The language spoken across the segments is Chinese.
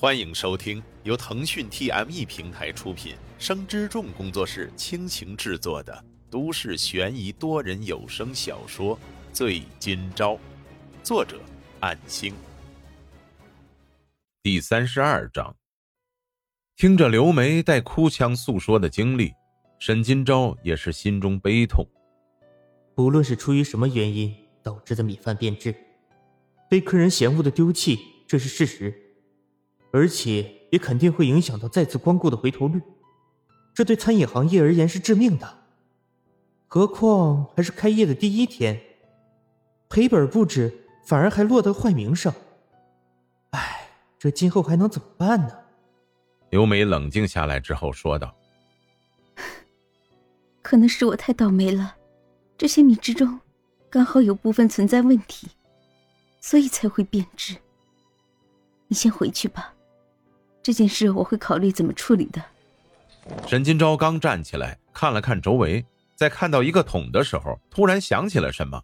欢迎收听由腾讯 TME 平台出品、生之众工作室倾情制作的都市悬疑多人有声小说《醉今朝》，作者：暗星。第三十二章。听着刘梅带哭腔诉说的经历，沈今朝也是心中悲痛。不论是出于什么原因导致的米饭变质，被客人嫌恶的丢弃，这是事实。而且也肯定会影响到再次光顾的回头率，这对餐饮行业而言是致命的。何况还是开业的第一天，赔本不止，反而还落得坏名声。唉，这今后还能怎么办呢？刘梅冷静下来之后说道：“可能是我太倒霉了，这些米之中刚好有部分存在问题，所以才会变质。你先回去吧。”这件事我会考虑怎么处理的。沈金钊刚站起来，看了看周围，在看到一个桶的时候，突然想起了什么。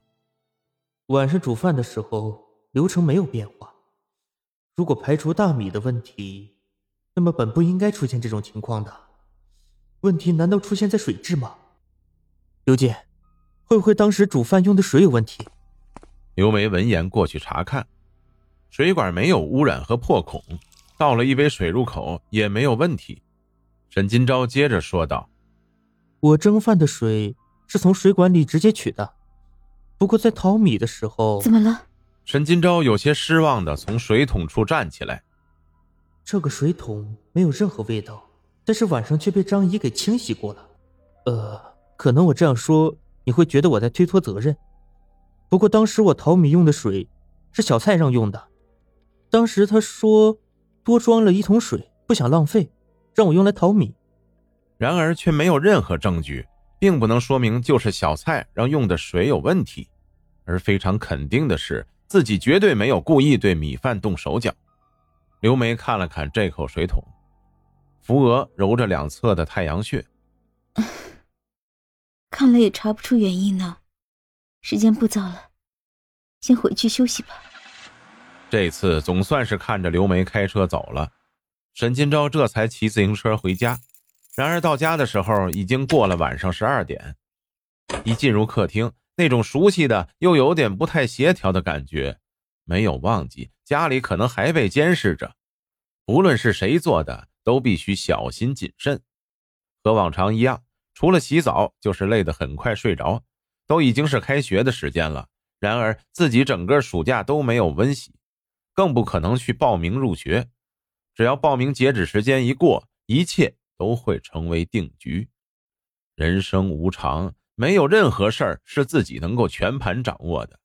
晚上煮饭的时候流程没有变化，如果排除大米的问题，那么本不应该出现这种情况的。问题难道出现在水质吗？刘姐，会不会当时煮饭用的水有问题？刘梅闻言过去查看，水管没有污染和破孔。倒了一杯水入口也没有问题，沈金钊接着说道：“我蒸饭的水是从水管里直接取的，不过在淘米的时候……怎么了？”沈金钊有些失望的从水桶处站起来。这个水桶没有任何味道，但是晚上却被张姨给清洗过了。呃，可能我这样说你会觉得我在推脱责任，不过当时我淘米用的水是小蔡让用的，当时他说。多装了一桶水，不想浪费，让我用来淘米。然而却没有任何证据，并不能说明就是小蔡让用的水有问题。而非常肯定的是，自己绝对没有故意对米饭动手脚。刘梅看了看这口水桶，扶额揉着两侧的太阳穴，看来也查不出原因呢。时间不早了，先回去休息吧。这次总算是看着刘梅开车走了，沈金钊这才骑自行车回家。然而到家的时候已经过了晚上十二点。一进入客厅，那种熟悉的又有点不太协调的感觉，没有忘记家里可能还被监视着。无论是谁做的，都必须小心谨慎。和往常一样，除了洗澡，就是累得很快睡着。都已经是开学的时间了，然而自己整个暑假都没有温习。更不可能去报名入学，只要报名截止时间一过，一切都会成为定局。人生无常，没有任何事儿是自己能够全盘掌握的。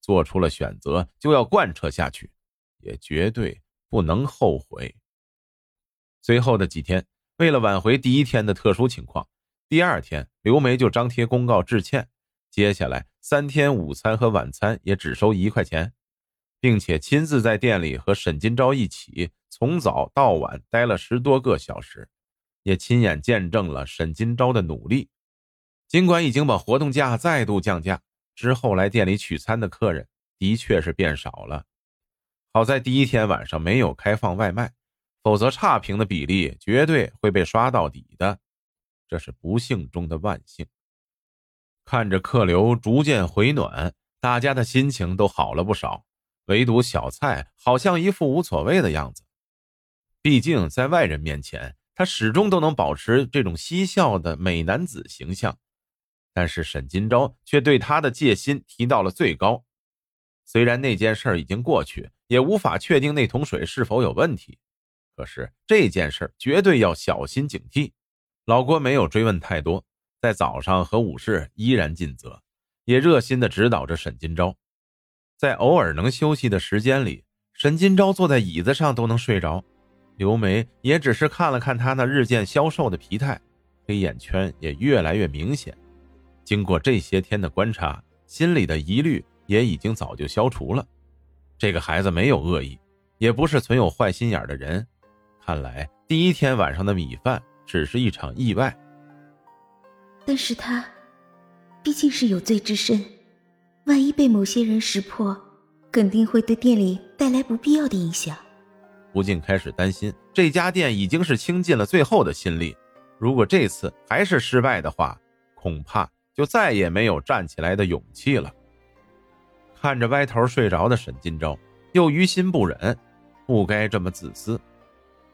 做出了选择，就要贯彻下去，也绝对不能后悔。随后的几天，为了挽回第一天的特殊情况，第二天刘梅就张贴公告致歉，接下来三天午餐和晚餐也只收一块钱。并且亲自在店里和沈金钊一起从早到晚待了十多个小时，也亲眼见证了沈金钊的努力。尽管已经把活动价再度降价，之后来店里取餐的客人的确是变少了。好在第一天晚上没有开放外卖，否则差评的比例绝对会被刷到底的。这是不幸中的万幸。看着客流逐渐回暖，大家的心情都好了不少。唯独小蔡好像一副无所谓的样子，毕竟在外人面前，他始终都能保持这种嬉笑的美男子形象。但是沈金钊却对他的戒心提到了最高。虽然那件事已经过去，也无法确定那桶水是否有问题，可是这件事绝对要小心警惕。老郭没有追问太多，在早上和武士依然尽责，也热心的指导着沈金钊。在偶尔能休息的时间里，沈金钊坐在椅子上都能睡着。刘梅也只是看了看他那日渐消瘦的疲态，黑眼圈也越来越明显。经过这些天的观察，心里的疑虑也已经早就消除了。这个孩子没有恶意，也不是存有坏心眼的人。看来第一天晚上的米饭只是一场意外。但是他毕竟是有罪之身。万一被某些人识破，肯定会对店里带来不必要的影响。不禁开始担心，这家店已经是倾尽了最后的心力，如果这次还是失败的话，恐怕就再也没有站起来的勇气了。看着歪头睡着的沈金钊，又于心不忍，不该这么自私。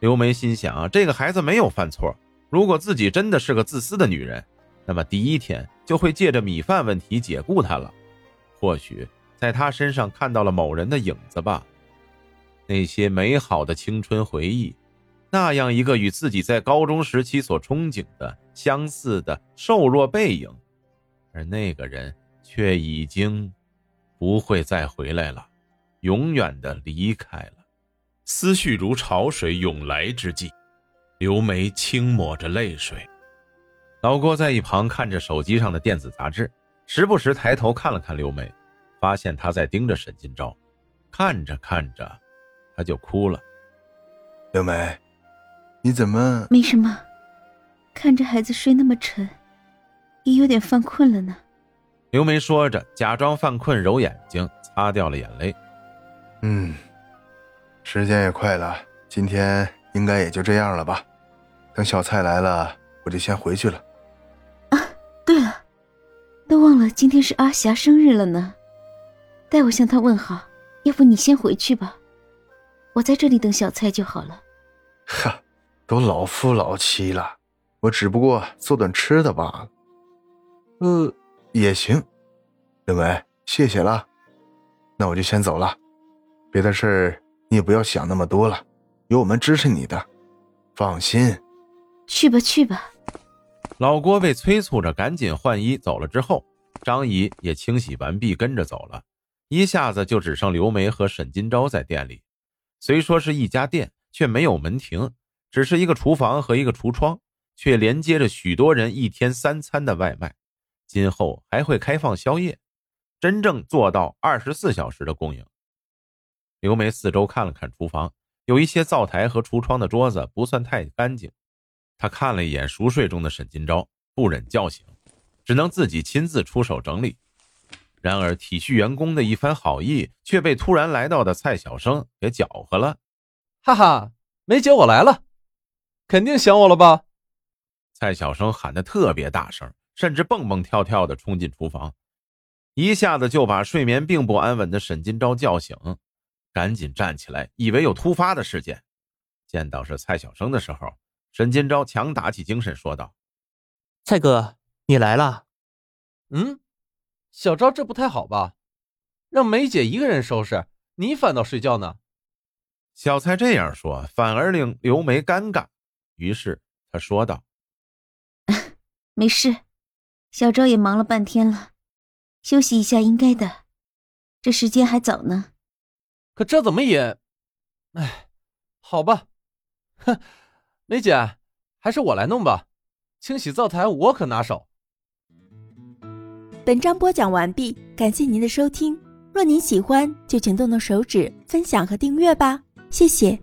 刘梅心想，这个孩子没有犯错，如果自己真的是个自私的女人，那么第一天就会借着米饭问题解雇他了。或许在他身上看到了某人的影子吧。那些美好的青春回忆，那样一个与自己在高中时期所憧憬的相似的瘦弱背影，而那个人却已经不会再回来了，永远的离开了。思绪如潮水涌来之际，刘梅轻抹着泪水。老郭在一旁看着手机上的电子杂志，时不时抬头看了看刘梅，发现她在盯着沈金钊，看着看着。她就哭了。刘梅，你怎么？没什么，看着孩子睡那么沉，也有点犯困了呢。刘梅说着，假装犯困，揉眼睛，擦掉了眼泪。嗯，时间也快了，今天应该也就这样了吧。等小蔡来了，我就先回去了。啊，对了，了今天是阿霞生日了呢，代我向她问好。要不你先回去吧。我在这里等小蔡就好了。哈，都老夫老妻了，我只不过做顿吃的罢了。呃，也行，刘梅，谢谢了。那我就先走了，别的事儿你也不要想那么多了，有我们支持你的，放心。去吧，去吧。老郭被催促着赶紧换衣走了之后，张姨也清洗完毕跟着走了，一下子就只剩刘梅和沈金钊在店里。虽说是一家店，却没有门庭，只是一个厨房和一个橱窗，却连接着许多人一天三餐的外卖。今后还会开放宵夜，真正做到二十四小时的供应。刘梅四周看了看厨房，有一些灶台和橱窗的桌子不算太干净。她看了一眼熟睡中的沈金钊，不忍叫醒，只能自己亲自出手整理。然而，体恤员工的一番好意却被突然来到的蔡小生给搅和了。哈哈，梅姐，我来了，肯定想我了吧？蔡小生喊得特别大声，甚至蹦蹦跳跳的冲进厨房，一下子就把睡眠并不安稳的沈金钊叫醒，赶紧站起来，以为有突发的事件。见到是蔡小生的时候，沈金钊强打起精神说道：“蔡哥，你来了。”嗯。小昭，这不太好吧？让梅姐一个人收拾，你反倒睡觉呢？小蔡这样说，反而令刘梅尴尬。于是他说道：“没事，小昭也忙了半天了，休息一下应该的。这时间还早呢。可这怎么也……哎，好吧，哼，梅姐，还是我来弄吧。清洗灶台我可拿手。”本章播讲完毕，感谢您的收听。若您喜欢，就请动动手指分享和订阅吧，谢谢。